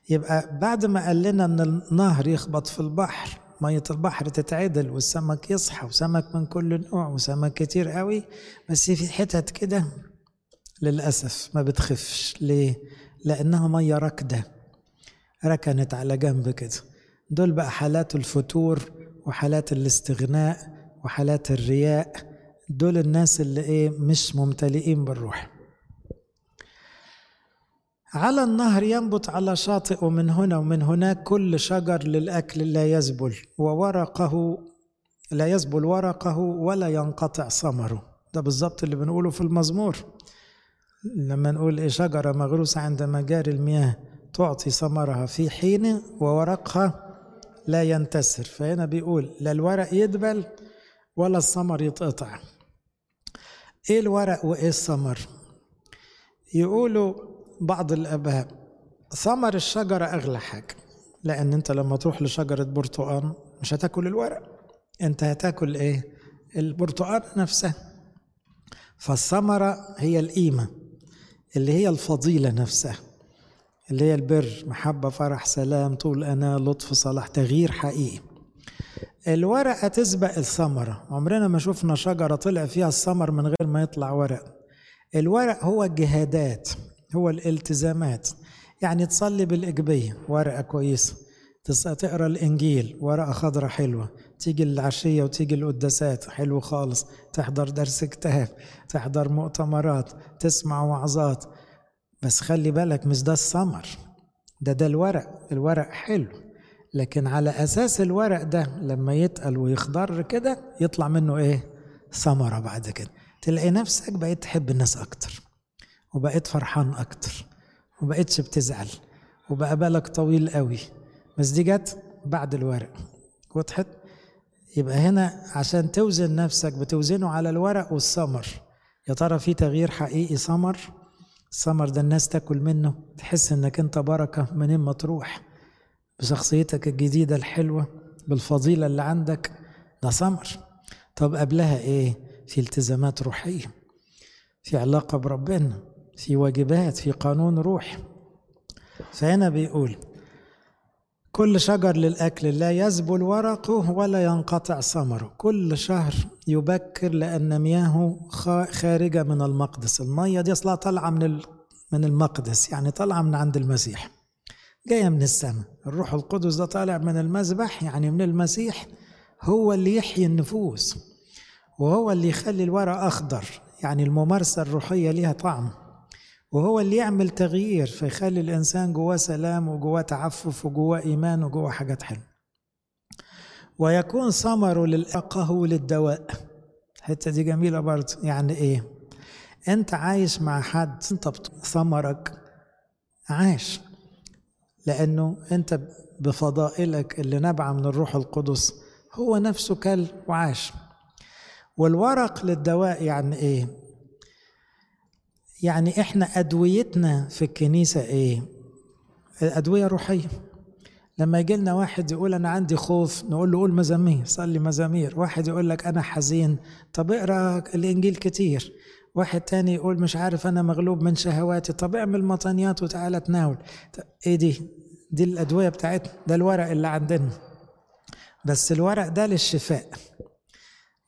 يبقى بعد ما قال لنا إن النهر يخبط في البحر مية البحر تتعدل والسمك يصحى وسمك من كل نوع وسمك كتير قوي بس في حتت كده للأسف ما بتخفش. ليه؟ لأنها مية راكدة ركنت على جنب كده. دول بقى حالات الفتور وحالات الاستغناء وحالات الرياء. دول الناس اللي إيه مش ممتلئين بالروح. على النهر ينبت على شاطئ ومن هنا ومن هناك كل شجر للأكل لا يزبل وورقه لا يزبل ورقه ولا ينقطع ثمره. ده بالظبط اللي بنقوله في المزمور. لما نقول إيه شجرة مغروسة عند مجاري المياه تعطي ثمرها في حين وورقها لا ينتسر فهنا بيقول لا الورق يدبل ولا الثمر يتقطع. إيه الورق وإيه الثمر؟ يقولوا بعض الاباء ثمر الشجره أغلى حاجة لأن أنت لما تروح لشجرة برتقال مش هتاكل الورق أنت هتاكل إيه؟ البرتقال نفسها. فالثمرة هي القيمة اللي هي الفضيلة نفسها اللي هي البر محبة فرح سلام طول أنا لطف صلاح تغيير حقيقي. الورقة تسبق الثمرة. عمرنا ما شفنا شجرة طلع فيها الثمر من غير ما يطلع ورق. الورق هو الجهادات هو الالتزامات. يعني تصلي بالإجبية ورقة كويسة. تقرأ الإنجيل ورقة خضرة حلوة. تيجي العشية وتيجي القداسات حلو خالص. تحضر درس كتاب تحضر مؤتمرات تسمع وعظات. بس خلي بالك مش ده الثمر ده ده الورق. الورق حلو. لكن على أساس الورق ده لما يتقل ويخضر كده يطلع منه إيه؟ ثمره بعد كده. تلاقي نفسك بقيت تحب الناس أكتر. وبقيت فرحان أكتر وبقيتش بتزعل وبقى بالك طويل قوي. بس دي جت بعد الورق. وضحت؟ يبقى هنا عشان توزن نفسك بتوزنه على الورق والثمر يا ترى في تغيير حقيقي ثمر الثمر ده الناس تاكل منه تحس إنك أنت بركة منين ما تروح. بشخصيتك الجديدة الحلوة بالفضيلة اللي عندك ده ثمر طب قبلها إيه؟ في التزامات روحية في علاقة بربنا. في واجبات في قانون روحي فهنا بيقول كل شجر للأكل لا يذبل ورقه ولا ينقطع ثمره. كل شهر يبكر لأن مياهه خارجة من المقدس. المية دي أصلا طالعة من من المقدس يعني طالعة من عند المسيح. جاية من السماء. الروح القدس ده طالع من المذبح يعني من المسيح. هو اللي يحيي النفوس وهو اللي يخلي الورق أخضر. يعني الممارسة الروحية ليها طعم. وهو اللي يعمل تغيير فيخلي الإنسان جواه سلام وجواه تعفف وجواه إيمان وجواه حاجات حلوة. ويكون ثمره للأقه وللدواء الحتة دي جميلة برضه. يعني إيه؟ أنت عايش مع حد أنت ثمرك عاش. لأنه أنت بفضائلك اللي نابعة من الروح القدس هو نفسه كل وعاش. والورق للدواء يعني إيه؟ يعني إحنا أدويتنا في الكنيسة إيه؟ أدوية روحية. لما يجي لنا واحد يقول أنا عندي خوف نقول له قول مزامير صلي مزامير. واحد يقول لك أنا حزين طب اقرأ الإنجيل كتير. واحد تاني يقول مش عارف أنا مغلوب من شهواتي طب اعمل مطانيات وتعالى تناول. إيه دي؟ دي الأدوية بتاعتنا ده الورق اللي عندنا. بس الورق ده للشفاء.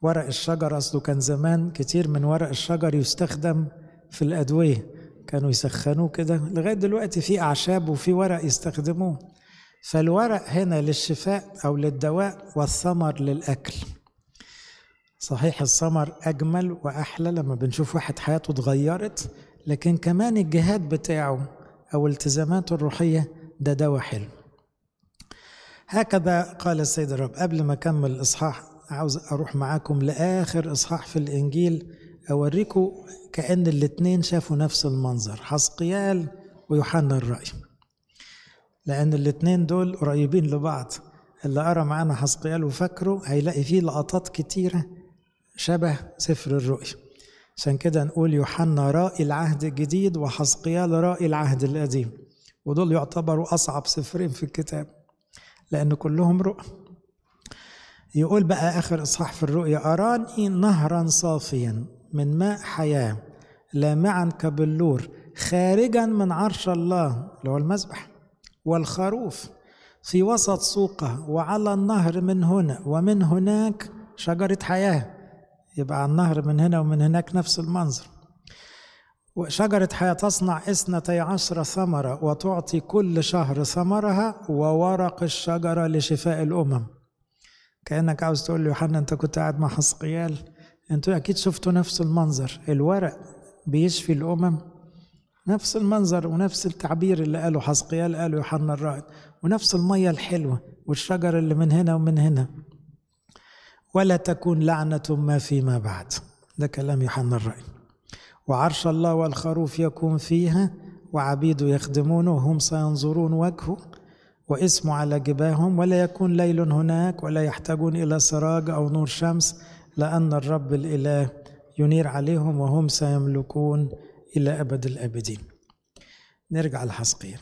ورق الشجر أصله كان زمان كتير من ورق الشجر يستخدم في الأدوية. كانوا يسخنوه كده. لغاية دلوقتي في أعشاب وفي ورق يستخدموه. فالورق هنا للشفاء أو للدواء والثمر للأكل. صحيح الثمر أجمل وأحلى لما بنشوف واحد حياته اتغيرت لكن كمان الجهاد بتاعه أو التزاماته الروحية ده دواء حلو. هكذا قال السيد الرب. قبل ما أكمل الإصحاح عاوز أروح معاكم لآخر إصحاح في الإنجيل أوريكم كأن الاتنين شافوا نفس المنظر حسقيال ويوحنا الرأي. لأن الاتنين دول قريبين لبعض. اللي قرأ معانا حسقيال وفكره هيلاقي فيه لقطات كتيرة شبه سفر الرؤيا عشان كده نقول يوحنا رائي العهد الجديد وحسقيال رائي العهد القديم. ودول يعتبروا أصعب سفرين في الكتاب لأن كلهم رؤى. يقول بقى آخر إصحاح في الرؤيا أراني نهرا صافيا. من ماء حياة لامعا كبلور خارجا من عرش الله اللي هو المذبح والخروف في وسط سوقه وعلى النهر من هنا ومن هناك شجرة حياة. يبقى على النهر من هنا ومن هناك نفس المنظر. وشجرة حياة تصنع اثنتي عشر ثمرة وتعطي كل شهر ثمرها وورق الشجرة لشفاء الأمم. كأنك عاوز تقول له يوحنا أنت كنت قاعد مع حسقيال؟ أنتوا أكيد شفتوا نفس المنظر. الورق بيشفي الأمم. نفس المنظر ونفس التعبير اللي قاله حسقيال قاله يوحنا الرائد. ونفس المية الحلوة والشجر اللي من هنا ومن هنا. ولا تكون لعنة ما فيما بعد. ده كلام يوحنا الرائد. وعرش الله والخروف يكون فيها وعبيده يخدمونه وهم سينظرون وجهه. واسمه على جباههم. ولا يكون ليل هناك ولا يحتاجون إلى سراج أو نور شمس. لأن الرب الإله ينير عليهم وهم سيملكون إلى أبد الآبدين. نرجع لحسقيل.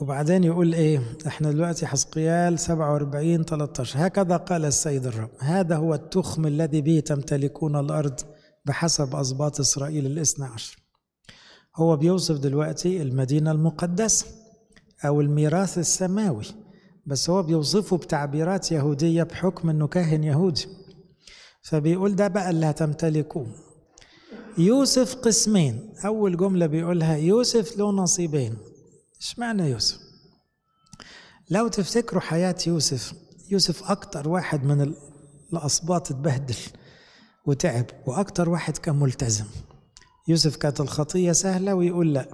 وبعدين يقول إيه؟ إحنا دلوقتي حسقيال 47 13 هكذا قال السيد الرب. هذا هو التخم الذي به تمتلكون الأرض بحسب اسباط إسرائيل الاثنى عشر. هو بيوصف دلوقتي المدينة المقدسة أو الميراث السماوي. بس هو بيوصفه بتعبيرات يهودية بحكم إنه كاهن يهودي. فبيقول ده بقى اللي هتمتلكوه. يوسف قسمين. أول جملة بيقولها يوسف له نصيبين. إشمعنى يوسف؟ لو تفتكروا حياة يوسف يوسف أكتر واحد من الأسباط اتبهدل وتعب وأكتر واحد كان ملتزم يوسف كانت الخطية سهلة ويقول لا.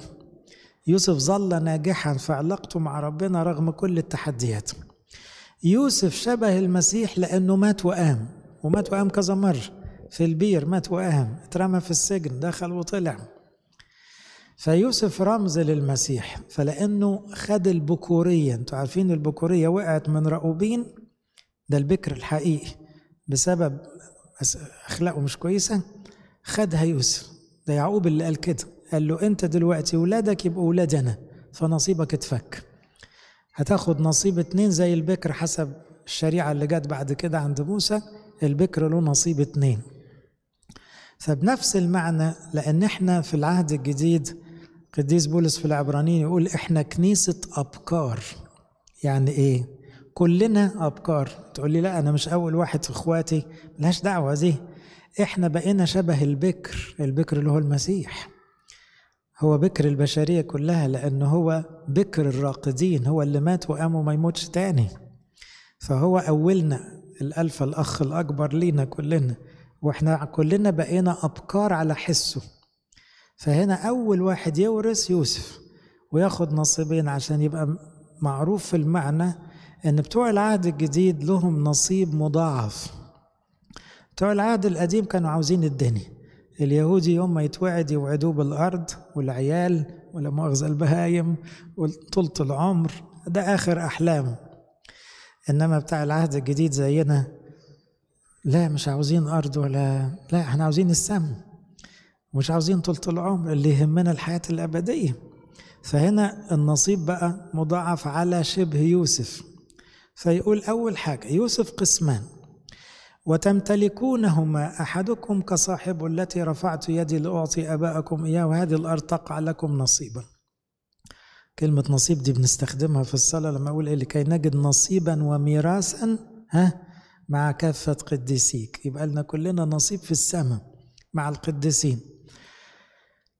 يوسف ظل ناجحا في علاقته مع ربنا رغم كل التحديات. يوسف شبه المسيح لأنه مات وقام ومات وقام كذا مرة في البير مات وقام اترمى في السجن دخل وطلع. فيوسف رمز للمسيح فلأنه خد البكورية. أنتوا عارفين البكورية وقعت من رأوبين ده البكر الحقيقي. بسبب أخلاقه مش كويسة خدها يوسف. ده يعقوب اللي قال كده. قال له أنت دلوقتي ولادك يبقوا ولادنا فنصيبك اتفك هتاخد نصيب اتنين زي البكر حسب الشريعة اللي جت بعد كده عند موسى. البكر له نصيب اتنين. فبنفس المعنى لأن إحنا في العهد الجديد قديس بولس في العبرانيين يقول إحنا كنيسة أبكار. يعني إيه؟ كلنا أبكار. تقول لي لا أنا مش أول واحد في إخواتي. ملهاش دعوة دي إحنا بقينا شبه البكر البكر اللي هو المسيح. هو بكر البشرية كلها لأنه هو بكر الراقدين هو اللي مات وقام وما يموتش تاني. فهو أولنا الألفا الأخ الأكبر لينا كلنا. وإحنا كلنا بقينا أبكار على حسه. فهنا أول واحد يورث يوسف وياخد نصيبين عشان يبقى معروف في المعنى إن بتوع العهد الجديد لهم نصيب مضاعف. بتوع العهد القديم كانوا عاوزين الدنيا. اليهودي يوم ما يتوعد يوعدوه بالأرض والعيال ولا مؤاخذة البهايم وطولة العمر ده آخر أحلامه. إنما بتاع العهد الجديد زينا لا مش عاوزين أرض ولا لا إحنا عاوزين السم. مش عاوزين طولة العمر اللي يهمنا الحياة الأبدية. فهنا النصيب بقى مضاعف على شبه يوسف. فيقول أول حاجة يوسف قسمان. وتمتلكونهما أحدكم كصاحب التي رفعت يدي لأعطي أباءكم إياه وهذه الأرض تقع لكم نصيبا. كلمة نصيب دي بنستخدمها في الصلاة لما أقول إيه؟ لكي نجد نصيبا وميراثا ها؟ مع كافة قديسيك. يبقى لنا كلنا نصيب في السماء مع القديسين.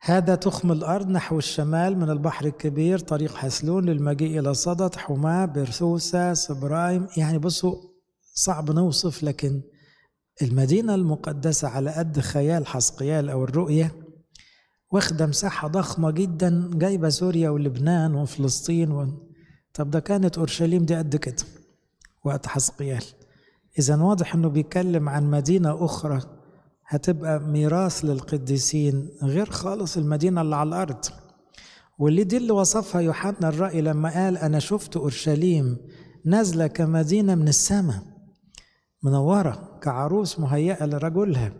هذا تخم الأرض نحو الشمال من البحر الكبير طريق حسلون للمجيء إلى صدد حماة برسوسة سبرايم. يعني بصوا صعب نوصف لكن المدينة المقدسة على قد خيال حسقيال أو الرؤية واخدة مساحة ضخمة جدا جايبة سوريا ولبنان وفلسطين و... طب ده كانت أورشليم دي قد كده؟ وقت حسقيال. إذا واضح إنه بيتكلم عن مدينة أخرى هتبقى ميراث للقديسين غير خالص المدينة اللي على الأرض. واللي دي اللي وصفها يوحنا الرأي لما قال أنا شفت أورشليم نازلة كمدينة من السماء. منورة كعروس مهيئة لرجلها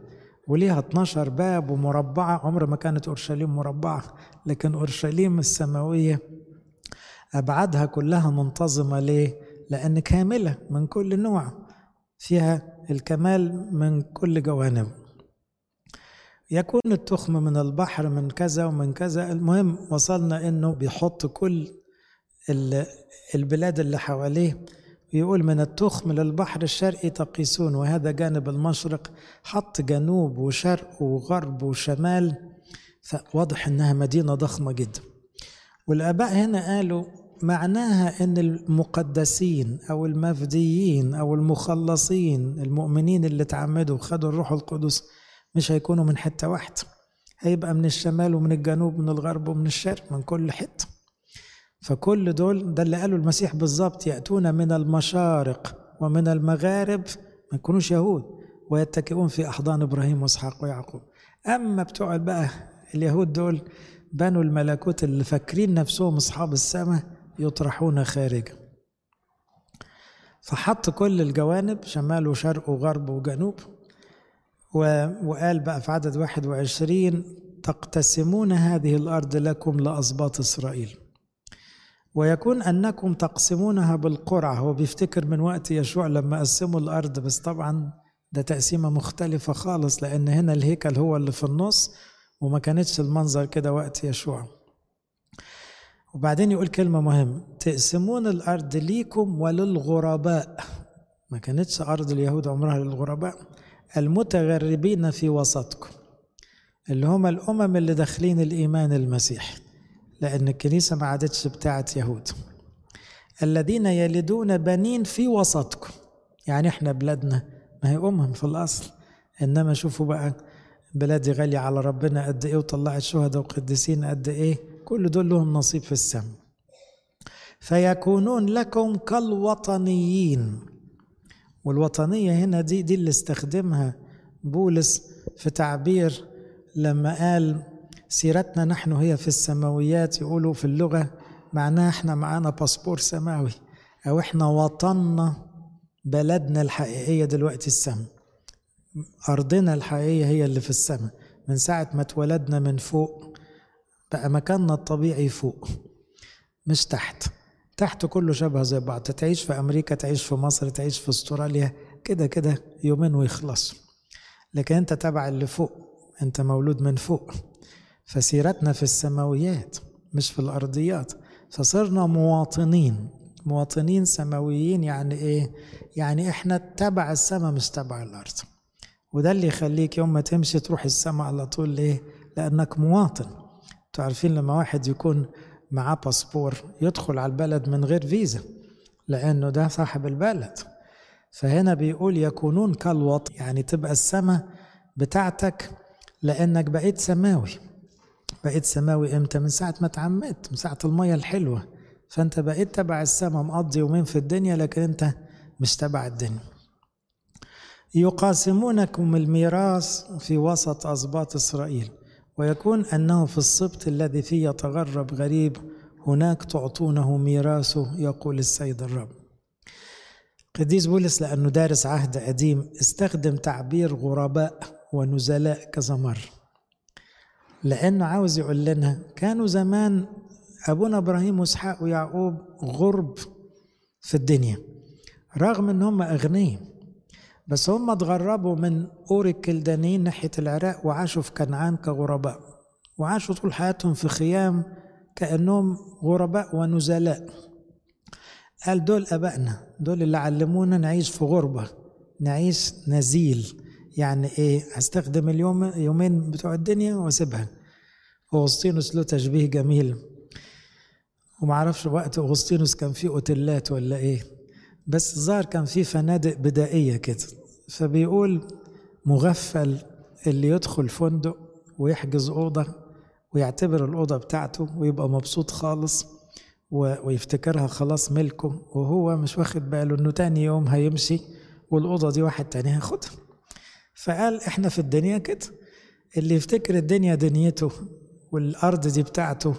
وليها 12 باب ومربعة عمر ما كانت أورشليم مربعة لكن أورشليم السماوية أبعادها كلها منتظمة ليه؟ لأن كاملة من كل نوع فيها الكمال من كل جوانب يكون التخم من البحر من كذا ومن كذا المهم وصلنا إنه بيحط كل البلاد اللي حواليه يقول من التخم للبحر الشرقي تقيسون وهذا جانب المشرق حط جنوب وشرق وغرب وشمال. فواضح إنها مدينة ضخمة جدا. والآباء هنا قالوا معناها إن المقدسين أو المفديين أو المخلصين المؤمنين اللي تعمدوا وخدوا الروح القدس مش هيكونوا من حتة واحدة. هيبقى من الشمال ومن الجنوب من الغرب ومن الشرق من كل حتة. فكل دول ده اللي قاله المسيح بالظبط يأتون من المشارق ومن المغارب ما يكونوش يهود ويتكئون في أحضان إبراهيم وإسحاق ويعقوب. أما بتوع بقى اليهود دول بنوا الملكوت اللي فاكرين نفسهم أصحاب السماء يطرحون خارجا فحط كل الجوانب شمال وشرق وغرب وجنوب وقال بقى في عدد 21 تقتسمون هذه الأرض لكم لأسباط إسرائيل. ويكون أنكم تقسمونها بالقرعة. هو بيفتكر من وقت يشوع لما قسموا الأرض بس طبعا ده تقسيمة مختلفة خالص لأن هنا الهيكل هو اللي في النص وما كانتش المنظر كده وقت يشوع. وبعدين يقول كلمة مهمة تقسمون الأرض ليكم وللغرباء. ما كانتش أرض اليهود عمرها للغرباء المتغربين في وسطكم اللي هم الأمم اللي داخلين الإيمان المسيحي. لأن الكنيسة ما عادتش بتاعت يهود. الذين يلدون بنين في وسطكم. يعني إحنا بلادنا ما هي أمم في الأصل. إنما شوفوا بقى بلادي غالية على ربنا قد إيه وطلعت شهداء وقديسين قد إيه. كل دول لهم نصيب في السماء فيكونون لكم كالوطنيين. والوطنية هنا دي دي اللي استخدمها بولس في تعبير لما قال سيرتنا نحن هي في السماويات يقولوا في اللغة معناها إحنا معانا باسبور سماوي. أو إحنا وطننا بلدنا الحقيقية دلوقتي السماء. أرضنا الحقيقية هي اللي في السماء. من ساعة ما اتولدنا من فوق بقى مكاننا الطبيعي فوق مش تحت. تحت كله شبه زي بعض. تعيش في أمريكا تعيش في مصر تعيش في أستراليا كده كده يومين ويخلص. لكن أنت تبع اللي فوق أنت مولود من فوق. فسيرتنا في السماويات مش في الأرضيات. فصرنا مواطنين. مواطنين سماويين يعني إيه؟ يعني إحنا تبع السماء مش تبع الأرض. وده اللي يخليك يوم ما تمشي تروح السماء على طول ليه؟ لأنك مواطن. تعرفين لما واحد يكون معاه باسبور يدخل على البلد من غير فيزا لأنه ده صاحب البلد. فهنا بيقول يكونون كالوط يعني تبقى السماء بتاعتك لأنك بقيت سماوي. بقيت سماوي إمتى؟ من ساعة ما اتعمدت من ساعة المية الحلوة. فأنت بقيت تبع السماء مقضي يومين في الدنيا لكن أنت مش تبع الدنيا. يقاسمونكم الميراث في وسط أسباط إسرائيل ويكون أنه في السبط الذي فيه يتغرب غريب هناك تعطونه ميراثه يقول السيد الرب. قديس بولس لأنه دارس عهد قديم استخدم تعبير غرباء ونزلاء كذا مرة لأنه عاوز يقول لنا كانوا زمان أبونا إبراهيم وإسحاق ويعقوب غرب في الدنيا رغم إن هم أغنياء بس هم اتغربوا من أور الكلدانيين ناحية العراق وعاشوا في كنعان كغرباء وعاشوا طول حياتهم في خيام كأنهم غرباء ونزلاء. قال دول أبائنا دول اللي علمونا نعيش في غربة نعيش نزيل. يعني إيه هستخدم اليوم يومين بتوع الدنيا وأسيبها. أغسطينوس له تشبيه جميل. ومعرفش وقت أغسطينوس كان فيه أوتيلات ولا إيه بس الظاهر كان في فنادق بدائية كده. فبيقول مغفل اللي يدخل فندق ويحجز أوضة ويعتبر الأوضة بتاعته ويبقى مبسوط خالص ويفتكرها خلاص ملكه. وهو مش واخد باله إنه تاني يوم هيمشي والأوضة دي واحد تاني هياخدها. فقال إحنا في الدنيا كده اللي يفتكر الدنيا دنيته والأرض دي بتاعته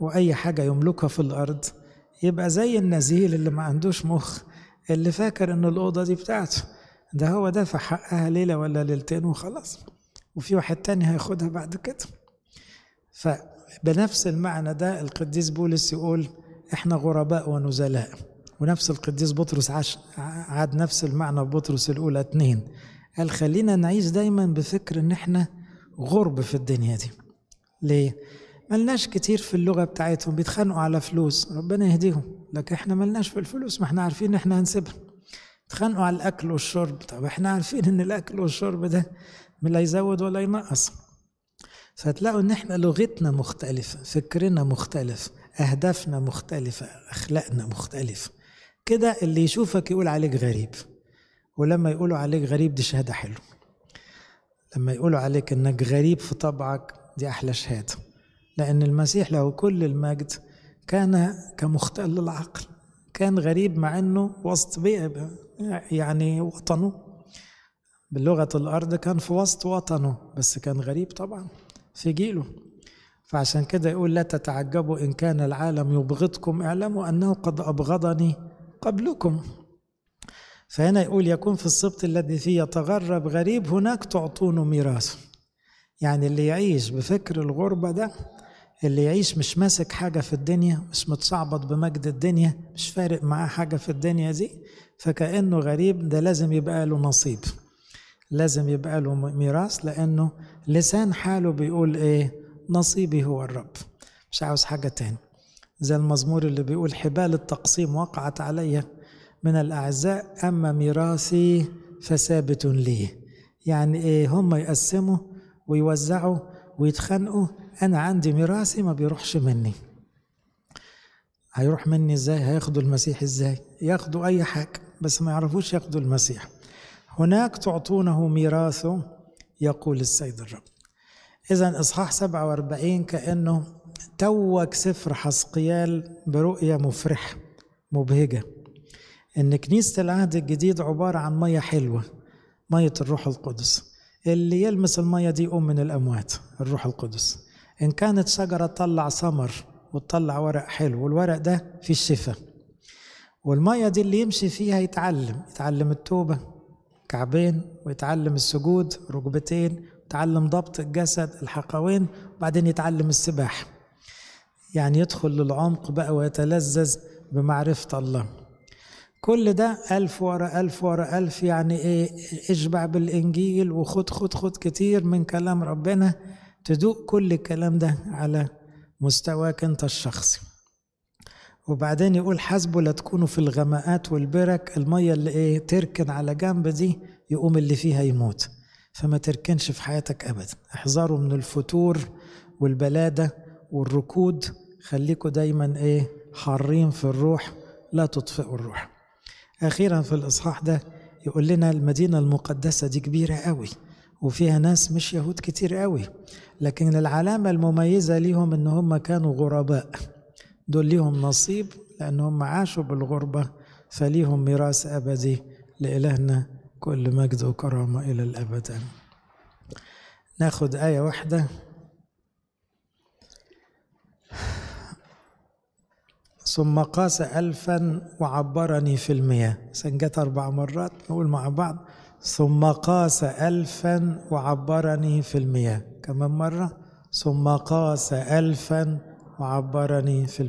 وأي حاجة يملكها في الأرض يبقى زي النزيل اللي ما عندوش مخ اللي فاكر إن الأوضة دي بتاعته ده هو دافع حقها ليلة ولا ليلتين وخلاص وفي واحد تاني هياخدها بعد كده. فبنفس المعنى ده القديس بولس يقول إحنا غرباء ونزلاء ونفس القديس بطرس عاش عاد نفس المعنى في بطرس الأولى اتنين. قال خلينا نعيش دايما بفكر إن إحنا غرب في الدنيا دي؟ ليه؟ ملناش كتير في اللغة بتاعتهم بيتخانقوا على فلوس ربنا يهديهم لكن إحنا ملناش في الفلوس ما إحنا عارفين إن إحنا هنسيبها يتخانقوا على الأكل والشرب طب إحنا عارفين إن الأكل والشرب ده لا يزود ولا ينقص. فتلاقوا إن إحنا لغتنا مختلفة فكرنا مختلف أهدافنا مختلفة أخلاقنا مختلفة كده اللي يشوفك يقول عليك غريب. ولما يقولوا عليك غريب دي شهادة حلوة. لما يقولوا عليك إنك غريب في طبعك دي أحلى شهادة. لأن المسيح له كل المجد كان كمختل العقل كان غريب مع أنه وسط بيئة يعني وطنه. بلغة الأرض كان في وسط وطنه بس كان غريب طبعا في جيله. فعشان كده يقول لا تتعجبوا إن كان العالم يبغضكم اعلموا أنه قد أبغضني قبلكم. فهنا يقول يكون في السبط الذي فيه يتغرب غريب هناك تعطونه ميراثه يعني اللي يعيش بفكر الغربة ده اللي يعيش مش ماسك حاجة في الدنيا مش متصعبط بمجد الدنيا مش فارق معاه حاجة في الدنيا دي فكأنه غريب ده لازم يبقى له نصيب. لازم يبقى له ميراث لأنه لسان حاله بيقول إيه؟ نصيبي هو الرب. مش عاوز حاجة تاني. زي المزمور اللي بيقول حبال التقسيم وقعت علي من الأعزاء أما ميراثي فثابت لي. يعني إيه هم يقسموا ويوزعوا ويتخانقوا. أنا عندي ميراثي ما بيروحش مني. هيروح مني إزاي؟ هياخدوا المسيح إزاي؟ ياخدوا أي حاجة بس ما يعرفوش ياخدوا المسيح. هناك تعطونه ميراثه يقول السيد الرب. إذا إصحاح 47 كأنه توج سفر حسقيال برؤية مفرحة مبهجة. إن كنيسة العهد الجديد عبارة عن مية حلوة مية الروح القدس. اللي يلمس المية دي يقوم من الأموات الروح القدس. إن كانت شجرة تطلع ثمر وتطلع ورق حلو والورق ده فيه الشفاء. والمية دي اللي يمشي فيها يتعلم يتعلم التوبة كعبين ويتعلم السجود ركبتين يتعلم ضبط الجسد الحقوين وبعدين يتعلم السباحة. يعني يدخل للعمق بقى ويتلذذ بمعرفة الله. كل ده ألف ورا ألف ورا ألف يعني إيه اشبع بالإنجيل وخد خد خد كتير من كلام ربنا تدوق كل الكلام ده على مستواك أنت الشخصي. وبعدين يقول حسبوا لا تكونوا في الغماءات والبرك المية اللي إيه تركن على جنب دي يقوم اللي فيها يموت. فما تركنش في حياتك أبدا. احذروا من الفتور والبلادة والركود خليكوا دايما إيه حارين في الروح لا تطفئوا الروح. أخيرا في الإصحاح ده يقول لنا المدينة المقدسة دي كبيرة قوي وفيها ناس مش يهود كتير قوي لكن العلامة المميزة ليهم إن هم كانوا غرباء. دول ليهم نصيب لأن هم عاشوا بالغربة فليهم ميراث أبدي لإلهنا كل مجد وكرامة إلى الأبد. ناخد آية واحدة. ثم قاس ألفا وعبرني في المياه. سنجت أربع مرات نقول مع بعض. ثم قاس ألفا وعبرني في المياه. كمان مرة. ثم قاس ألفا وعبرني في المياه